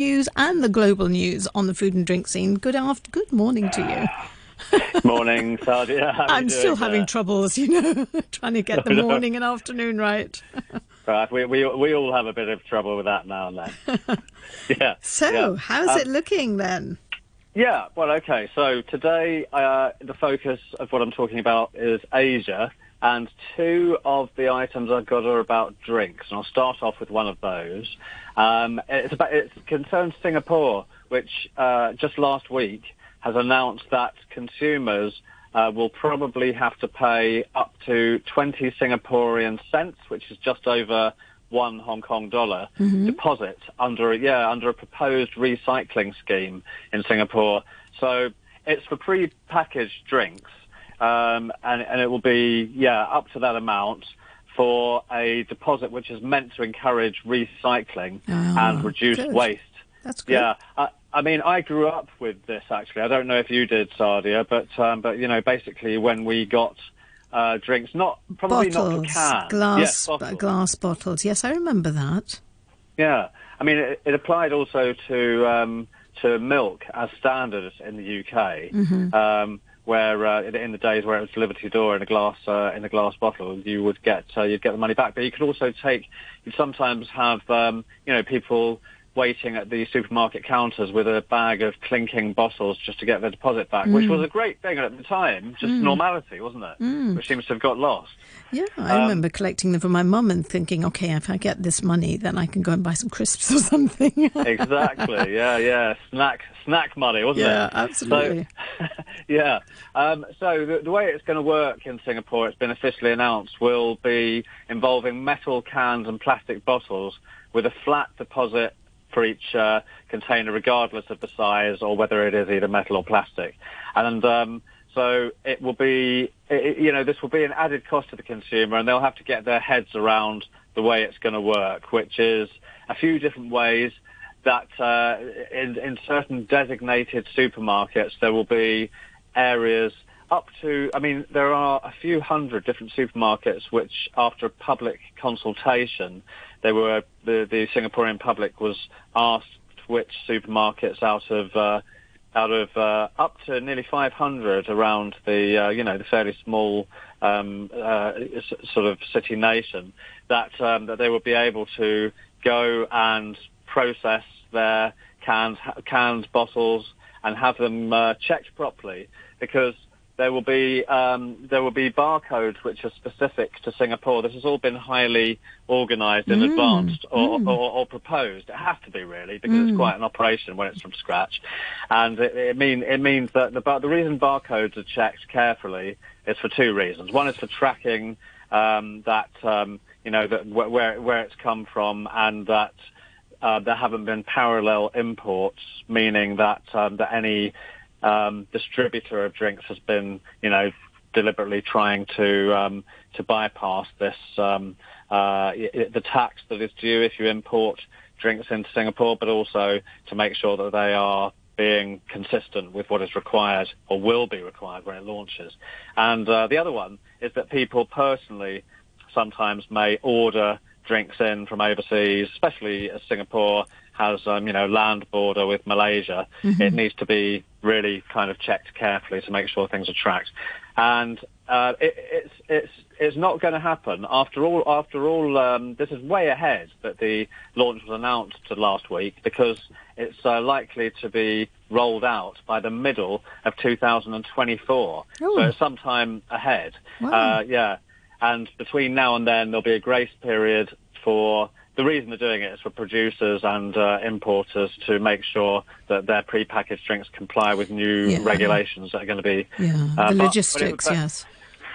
news and the global news on the food and drink scene. Good after, good morning to you. morning, Sadia. I'm still having troubles, you know, trying to get the morning and afternoon right. right, we, we we all have a bit of trouble with that now and then. yeah. So, yeah. how's um, it looking then? Yeah, well, okay. So today, uh, the focus of what I'm talking about is Asia, and two of the items I've got are about drinks, and I'll start off with one of those. Um, it's about it concerns Singapore, which uh, just last week has announced that consumers uh, will probably have to pay up to 20 Singaporean cents, which is just over one Hong Kong dollar mm-hmm. deposit under a, yeah under a proposed recycling scheme in Singapore. So it's for pre-packaged drinks, um, and and it will be yeah up to that amount for a deposit which is meant to encourage recycling oh, and reduce good. waste. That's good. Yeah. I, I mean, I grew up with this actually. I don't know if you did, Sadia, but um, but you know, basically when we got uh, drinks. Not probably bottles, not to can. Glass, yes, bottles. glass bottles. Yes, I remember that. Yeah, I mean it, it applied also to um, to milk as standard in the UK. Mm-hmm. Um, where uh, in the days where it was delivered to your door in a glass uh, in a glass bottle, you would get uh, you'd get the money back. But you could also take. You sometimes have um, you know people waiting at the supermarket counters with a bag of clinking bottles just to get their deposit back, mm. which was a great thing at the time, just mm. normality, wasn't it? Mm. Which seems to have got lost. Yeah, I um, remember collecting them for my mum and thinking, okay, if I get this money, then I can go and buy some crisps or something. exactly. Yeah, yeah. Snack, snack money, wasn't yeah, it? Yeah, absolutely. So, yeah. Um, so the, the way it's going to work in Singapore, it's been officially announced, will be involving metal cans and plastic bottles with a flat deposit for each uh, container, regardless of the size or whether it is either metal or plastic. And um, so it will be, it, you know, this will be an added cost to the consumer, and they'll have to get their heads around the way it's going to work, which is a few different ways that uh, in, in certain designated supermarkets there will be areas up to, I mean, there are a few hundred different supermarkets which, after a public consultation, they were the, the Singaporean public was asked which supermarkets out of uh, out of uh, up to nearly 500 around the uh, you know the fairly small um, uh, sort of city nation that um, that they would be able to go and process their cans cans bottles and have them uh, checked properly. Because there will be um, there will be barcodes which are specific to Singapore. This has all been highly organised in mm, advance or, mm. or, or, proposed. It has to be really because mm. it's quite an operation when it's from scratch, and it, it mean it means that the the reason barcodes are checked carefully is for two reasons. One is for tracking um, that um, you know that where where it's come from and that. Uh, there haven't been parallel imports, meaning that um, that any um, distributor of drinks has been, you know, deliberately trying to um, to bypass this um, uh, the tax that is due if you import drinks into Singapore, but also to make sure that they are being consistent with what is required or will be required when it launches. And uh, the other one is that people personally sometimes may order drinks in from overseas, especially Singapore has, um, you know, land border with Malaysia. Mm-hmm. It needs to be really kind of checked carefully to make sure things are tracked. And uh, it, it's it's it's not going to happen. After all, after all, um, this is way ahead that the launch was announced last week because it's uh, likely to be rolled out by the middle of 2024. Ooh. So sometime ahead. Wow. Uh, yeah. And between now and then, there'll be a grace period for the reason they're doing it is for producers and uh, importers to make sure that their prepackaged drinks comply with new yeah. regulations that are going to be. Yeah, uh, the but, logistics, but it, yes.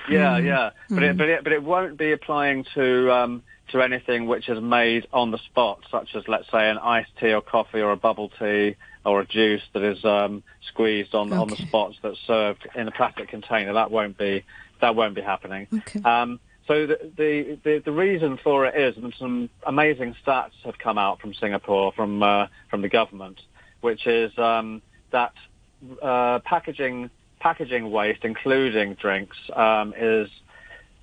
Yeah, mm. yeah, but mm. it, but it but it won't be applying to um, to anything which is made on the spot, such as let's say an iced tea or coffee or a bubble tea or a juice that is um, squeezed on okay. on the spot that's served in a plastic container. That won't be that won't be happening. Okay. Um, so the, the, the, the, reason for it is, and some amazing stats have come out from Singapore, from, uh, from the government, which is um, that uh, packaging, packaging waste, including drinks, um, is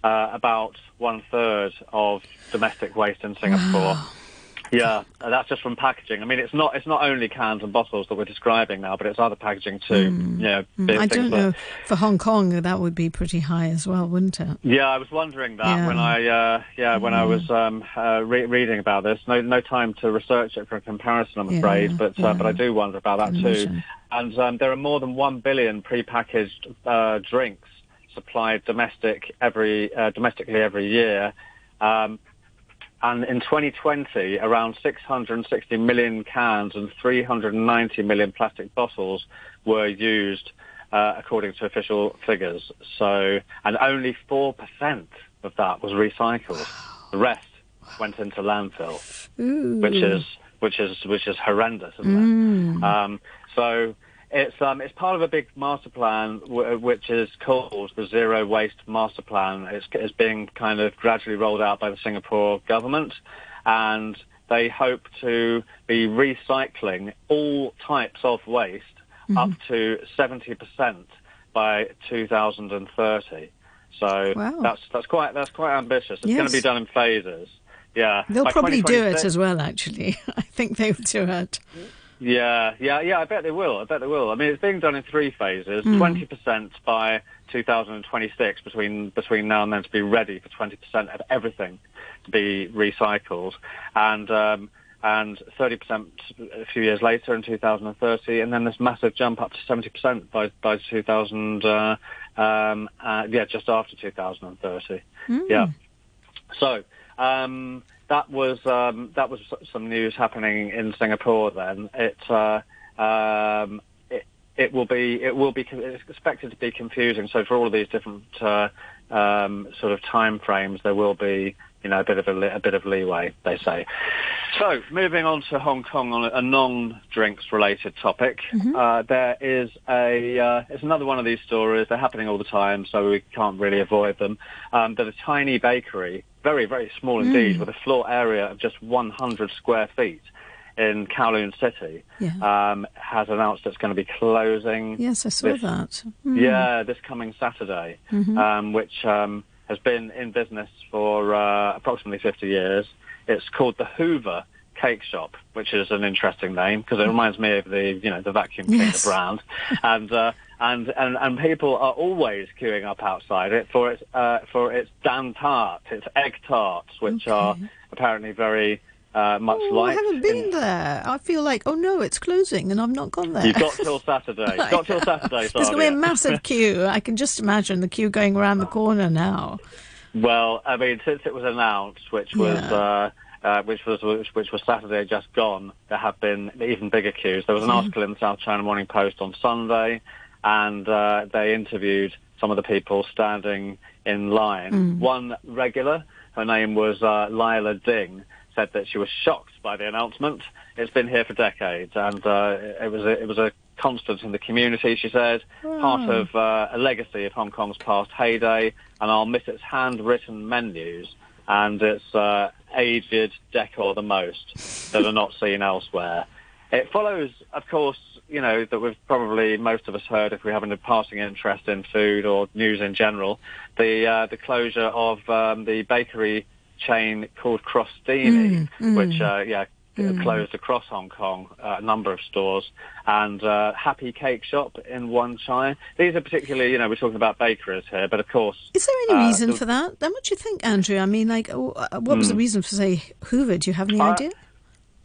uh, about one third of domestic waste in Singapore. Wow. Yeah, that's just from packaging. I mean, it's not it's not only cans and bottles that we're describing now, but it's other packaging too. Mm. Yeah, mm. I don't know. For Hong Kong, that would be pretty high as well, wouldn't it? Yeah, I was wondering that yeah. when I uh, yeah when I was um, uh, re- reading about this. No no time to research it for a comparison, I'm afraid, yeah, but uh, but I do wonder about that too. And um, there are more than one billion prepackaged uh, drinks supplied domestic every uh, domestically every year. Um, and in 2020, around 660 million cans and 390 million plastic bottles were used, uh, according to official figures. So, and only 4% of that was recycled. The rest went into landfill, Ooh. which is which is which is horrendous, isn't mm. it? Um, so it's um, it's part of a big master plan w- which is called the Zero Waste Master Plan. It's, it's being kind of gradually rolled out by the Singapore government, and they hope to be recycling all types of waste mm-hmm. up to seventy percent by 2030. So wow. that's that's quite that's quite ambitious. It's yes. going to be done in phases. Yeah, they'll probably do it as well. Actually, I think they'll do it. Yeah, yeah, yeah. I bet they will. I bet they will. I mean, it's being done in three phases. Hmm. Twenty mm. percent by 2026 between between now and then to be ready for 20 percent of everything to be recycled, and um, and 30 percent a few years later in 2030, and then this massive jump up to 70 percent by by 2000. Uh, um, uh, yeah, just after 2030. Mm. Yeah. So. Um, that was um, that was some news happening in Singapore. Then it, uh, um, it it will be it will be it's expected to be confusing. So for all of these different uh, um, sort of time frames, there will be you know a bit of a, a bit of leeway. They say. So moving on to Hong Kong on a non-drinks related topic, mm-hmm. uh, there is a uh, it's another one of these stories. They're happening all the time, so we can't really avoid them. Um, that a tiny bakery very, very small indeed, mm. with a floor area of just 100 square feet in Kowloon City, yeah. um, has announced it's going to be closing. Yes, I saw this, that. Mm. Yeah, this coming Saturday, mm-hmm. um, which um, has been in business for uh, approximately 50 years. It's called the Hoover Cake Shop, which is an interesting name because it reminds me of the, you know, the vacuum cleaner yes. brand. and uh, and, and, and people are always queuing up outside it for its uh, for its dan tart, its egg tarts, which okay. are apparently very uh, much oh, like. I haven't been in... there. I feel like, oh no, it's closing, and I've not gone there. You've got till Saturday. You've got till Saturday. There's going to be a massive queue. I can just imagine the queue going around the corner now. Well, I mean, since it was announced, which was. Yeah. Uh, uh, which was which, which, was Saturday just gone. There have been even bigger queues. There was an mm. article in the South China Morning Post on Sunday and uh, they interviewed some of the people standing in line. Mm. One regular, her name was uh, Lila Ding, said that she was shocked by the announcement. It's been here for decades, and uh, it was a, it was a constant in the community. She said, oh. part of uh, a legacy of Hong Kong's past heyday, and I'll miss its handwritten menus and its uh, aged decor the most that are not seen elsewhere. It follows, of course, you know, that we've probably most of us heard if we have a passing interest in food or news in general, the uh, the closure of um, the bakery chain called Crostini, mm, mm. which uh, yeah mm. closed across Hong Kong, uh, a number of stores, and uh, Happy Cake Shop in Wan Chai. These are particularly, you know, we're talking about bakeries here, but of course. Is there any uh, reason for that? Then what do you think, Andrew? I mean, like, uh, what was the hmm. reason for, say, Hoover? Do you have any idea?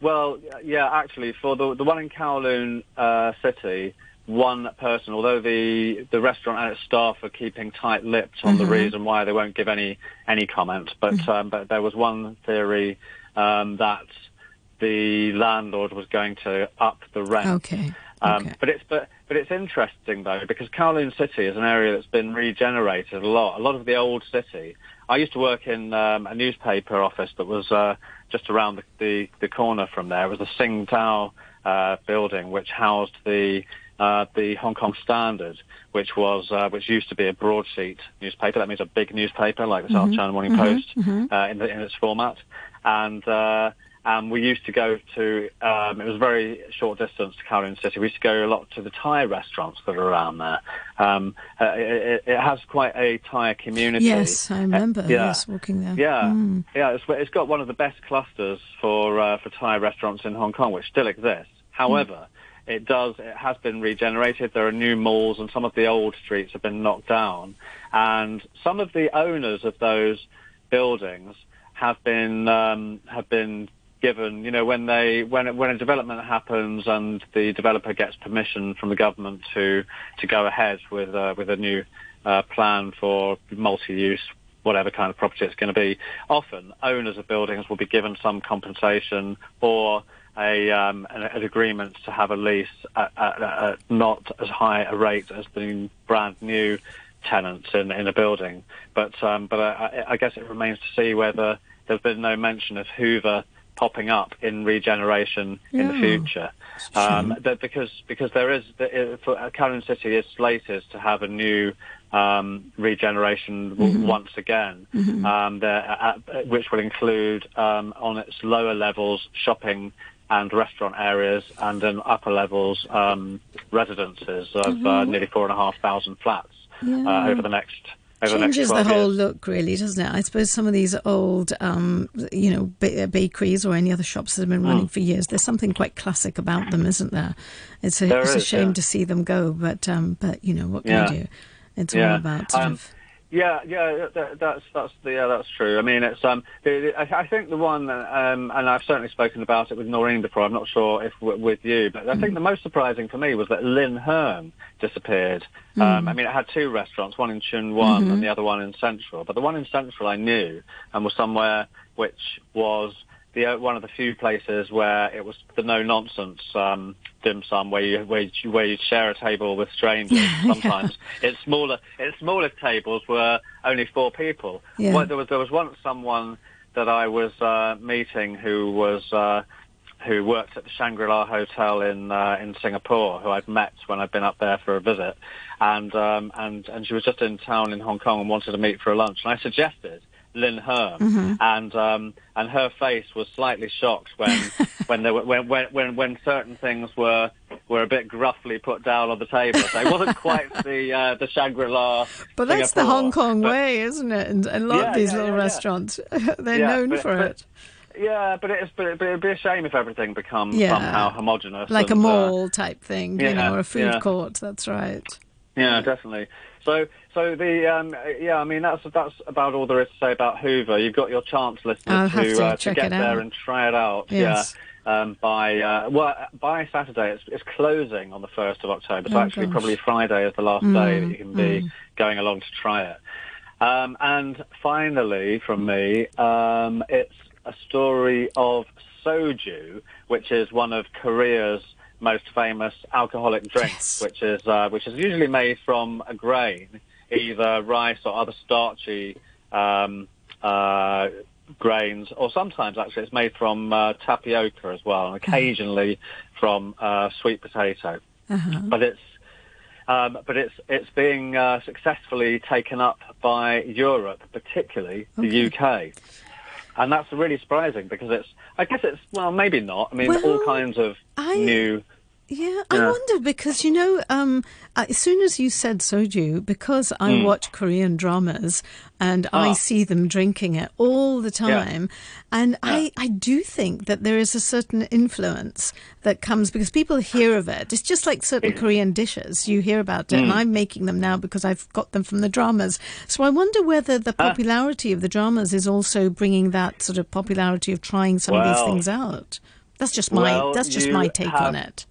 Well, yeah, actually, for the the one in Kowloon uh, City, one person, although the the restaurant and its staff are keeping tight-lipped on mm-hmm. the reason why they won't give any any comment, but mm-hmm. um, but there was one theory um, that the landlord was going to up the rent. Okay. Um, okay. But it's but but it's interesting though because Kowloon City is an area that's been regenerated a lot. A lot of the old city. I used to work in um, a newspaper office that was uh, just around the, the, the corner from there. It was the Sing Tao uh, building, which housed the uh, the Hong Kong Standard, which was uh, which used to be a broadsheet newspaper. That means a big newspaper like the mm-hmm, South China Morning mm-hmm, Post mm-hmm. Uh, in, the, in its format, and uh, Um, we used to go to, um, it was a very short distance to Kowloon City. We used to go a lot to the Thai restaurants that are around there. Um, uh, it, it, has quite a Thai community. Yes, I remember. Uh, yeah. Yes, walking there. Yeah, mm. yeah. It's, it's got one of the best clusters for uh, for Thai restaurants in Hong Kong, which still exists. However, mm it does, it has been regenerated. There are new malls and some of the old streets have been knocked down. And some of the owners of those buildings have been, um, have been given, you know, when they, when, when a development happens and the developer gets permission from the government to, to go ahead with, uh, with a new, uh, plan for multi-use, whatever kind of property it's going to be. Often owners of buildings will be given some compensation or a, um, an, an, agreement to have a lease at, at, at, not as high a rate as the brand new tenants in, in a building. But um, but I, I, guess it remains to see whether there's been no mention of Hoover popping up in regeneration yeah. in the future. Um, that because because there is for Kowloon City is slated to have a new um, regeneration mm-hmm. once again, mm-hmm. um, there, uh, which will include um, on its lower levels shopping and restaurant areas, and then upper levels residences of mm-hmm. uh, nearly four and a half thousand flats yeah. uh, over the next changes the, whole years. look, really, doesn't it? I suppose some of these old, um, you know, ba- bakeries or any other shops that have been running mm. for years. There's something quite classic about them, isn't there? It's a, there it's is, a shame yeah. to see them go, but um, but you know what can yeah. you do? It's yeah. all about sort um, of yeah, yeah, that, that's that's yeah, that's true. I mean, it's um, the, the, I, I think the one, um, and I've certainly spoken about it with Noreen before. I'm not sure if w- with you, but I think the most surprising for me was that Lin Heung disappeared. Mm. Um, I mean, it had two restaurants, one in Tsuen Wan mm-hmm. and the other one in Central. But the one in Central I knew and was somewhere which was the uh, one of the few places where it was the no nonsense um, dim sum where you where you, where you share a table with strangers. Sometimes yeah. it's smaller. Its smaller tables were only four people. Yeah. Well, there was there was once someone that I was uh, meeting who was. Uh, who worked at the Shangri-La Hotel in uh, in Singapore, who I'd met when I'd been up there for a visit, and um, and and she was just in town in Hong Kong and wanted to meet for a lunch. And I suggested Lin Heung, mm-hmm. and um, and her face was slightly shocked when when there were when, when when certain things were were a bit gruffly put down on the table. So it wasn't quite the uh, the Shangri La. But that's the Hong Kong but, way, isn't it? And a lot yeah, of these yeah, little yeah, restaurants, they're known but, for but, it. Yeah, but it's but it'd be a shame if everything becomes somehow homogenous, Like a and, uh, mall type thing, you know, or a food court. That's right. Yeah, definitely. So, so the um, yeah, I mean that's that's about all there is to say about Hoover. You've got your chance, listeners, to to uh, to get there and try it out. Yes. Yeah. Um, by uh, well, by Saturday, it's, it's closing on the first of October. So Oh, actually, gosh. probably Friday is the last Mm, day that you can be mm. going along to try it. Um, and finally, from me, um, it's a story of soju, which is one of Korea's most famous alcoholic drinks, Yes. which is uh, which is usually made from a grain, either rice or other starchy um, uh, grains, or sometimes actually it's made from uh, tapioca as well, and occasionally from uh, sweet potato. Uh-huh. But it's um, but it's it's being uh, successfully taken up by Europe, particularly the UK. And that's really surprising because it's, I guess it's, well, maybe not. I mean, all kinds of I- new Yeah, I Yeah. wonder because you know, um, uh, as soon as you said soju, because I Mm. watch Korean dramas and I Ah. see them drinking it all the time, and I, I do think that there is a certain influence that comes because people hear of it. It's just like certain Korean dishes you hear about it, and Mm. I'm making them now because I've got them from the dramas. So I wonder whether the Ah. popularity of the dramas is also bringing that sort of popularity of trying some of these things out. That's just my Well, that's just my take on it.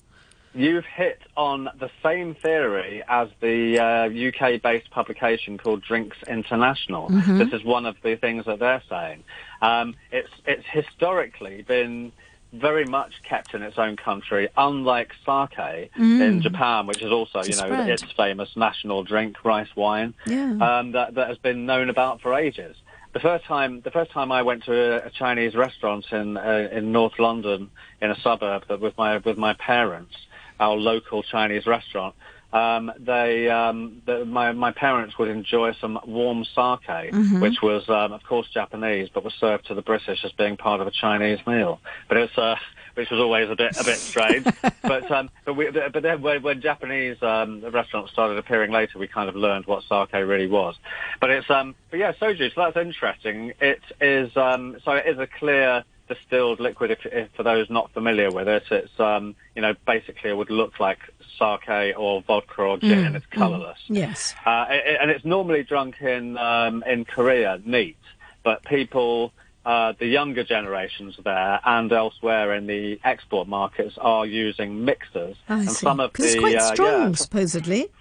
You've hit on the same theory as the uh, UK-based publication called Drinks International. Mm-hmm. This is one of the things that they're saying. Um, it's it's historically been very much kept in its own country, unlike sake in Japan, which is also Mm. It's you know spread. its famous national drink, rice wine, Yeah. um, that that has been known about for ages. The first time, the first time I went to a, a Chinese restaurant in uh, in North London, in a suburb, that with my with my parents, our local Chinese restaurant, um, they um, the, my my parents would enjoy some warm sake, Mm-hmm. which was um, of course Japanese, but was served to the British as being part of a Chinese meal. But it's uh, which was always a bit a bit strange. but um, but we, but then when, when Japanese um, restaurants started appearing later, we kind of learned what sake really was. But it's um, but yeah, soju. So that's interesting. It is um, so it is a clear distilled liquid. If, if for those not familiar with it, it's um, you know basically it would look like sake or vodka or gin, and it's colourless. Yes. Uh, it- and it's normally drunk in um, in Korea neat, but people, uh, the younger generations there and elsewhere in the export markets are using mixers. I and see. some of the it's quite uh, strong, yeah, supposedly.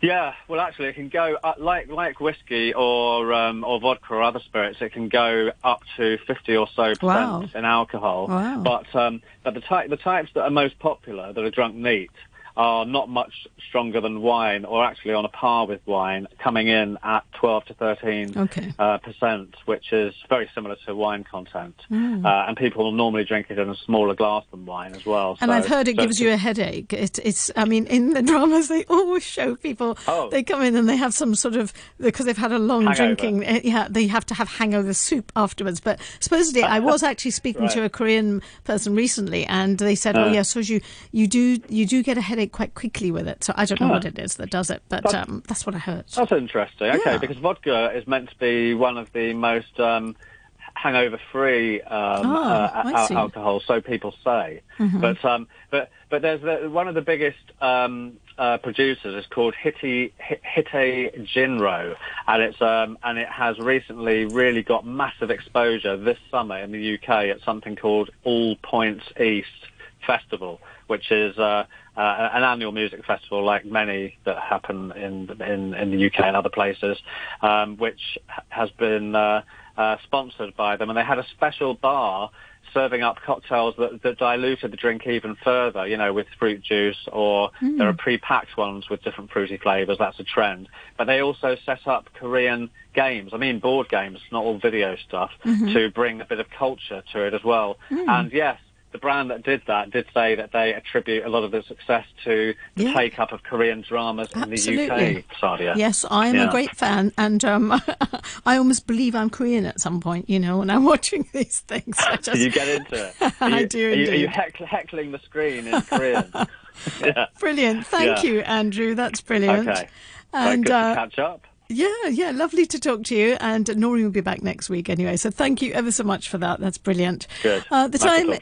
Yeah, well, actually, it can go uh, like like whiskey or um, or vodka or other spirits. It can go up to fifty or so percent Wow. in alcohol. Wow. But um, but the type the types that are most popular that are drunk neat are not much stronger than wine, or actually on a par with wine, coming in at twelve to thirteen Okay. uh, percent, which is very similar to wine content. Mm. Uh, and people will normally drink it in a smaller glass than wine as well. And So- I've heard it so gives you a headache. It, it's, I mean, in the dramas, they always show people, Oh. they come in and they have some sort of, because they've had a long Hangover. drinking, eh, yeah, they have to have hangover soup afterwards. But supposedly, I was actually speaking to a Korean person recently and they said, oh, Uh. yeah, so you, you do, you do get a headache quite quickly with it. So I don't know what it is that does it, but But- um, that's what I heard. That's interesting. Okay, Yeah. because vodka is meant to be one of the most um, hangover-free um, Ah, uh, al- alcohol, so people say. Mm-hmm. But um, but but there's the, one of the biggest um, uh, producers is called Hite Hite Jinro, and it's um, and it has recently really got massive exposure this summer in the UK at something called All Points East Festival, which is uh, uh, an annual music festival like many that happen in in, in the UK and other places, um, which has been uh, uh, sponsored by them, and they had a special bar serving up cocktails that, that diluted the drink even further, you know, with fruit juice or there are pre-packed ones with different fruity flavors. That's a trend. But they also set up Korean games, I mean board games, not all video stuff, to bring a bit of culture to it as well. And yes, the brand that did that did say that they attribute a lot of the success to the Yeah. take up of Korean dramas in the UK, Sadia. Yes, I am Yeah. a great fan, and um, I almost believe I'm Korean at some point. You know, when I'm watching these things, I just you get into it. Are I do Are you, are you heckle, heckling the screen in Korean? yeah. brilliant. Thank you, Andrew. That's brilliant. Okay. And good uh, catch up. yeah, yeah, lovely to talk to you. And Noreen will be back next week anyway. So thank you ever so much for that. That's brilliant. Good. Uh, the Nice time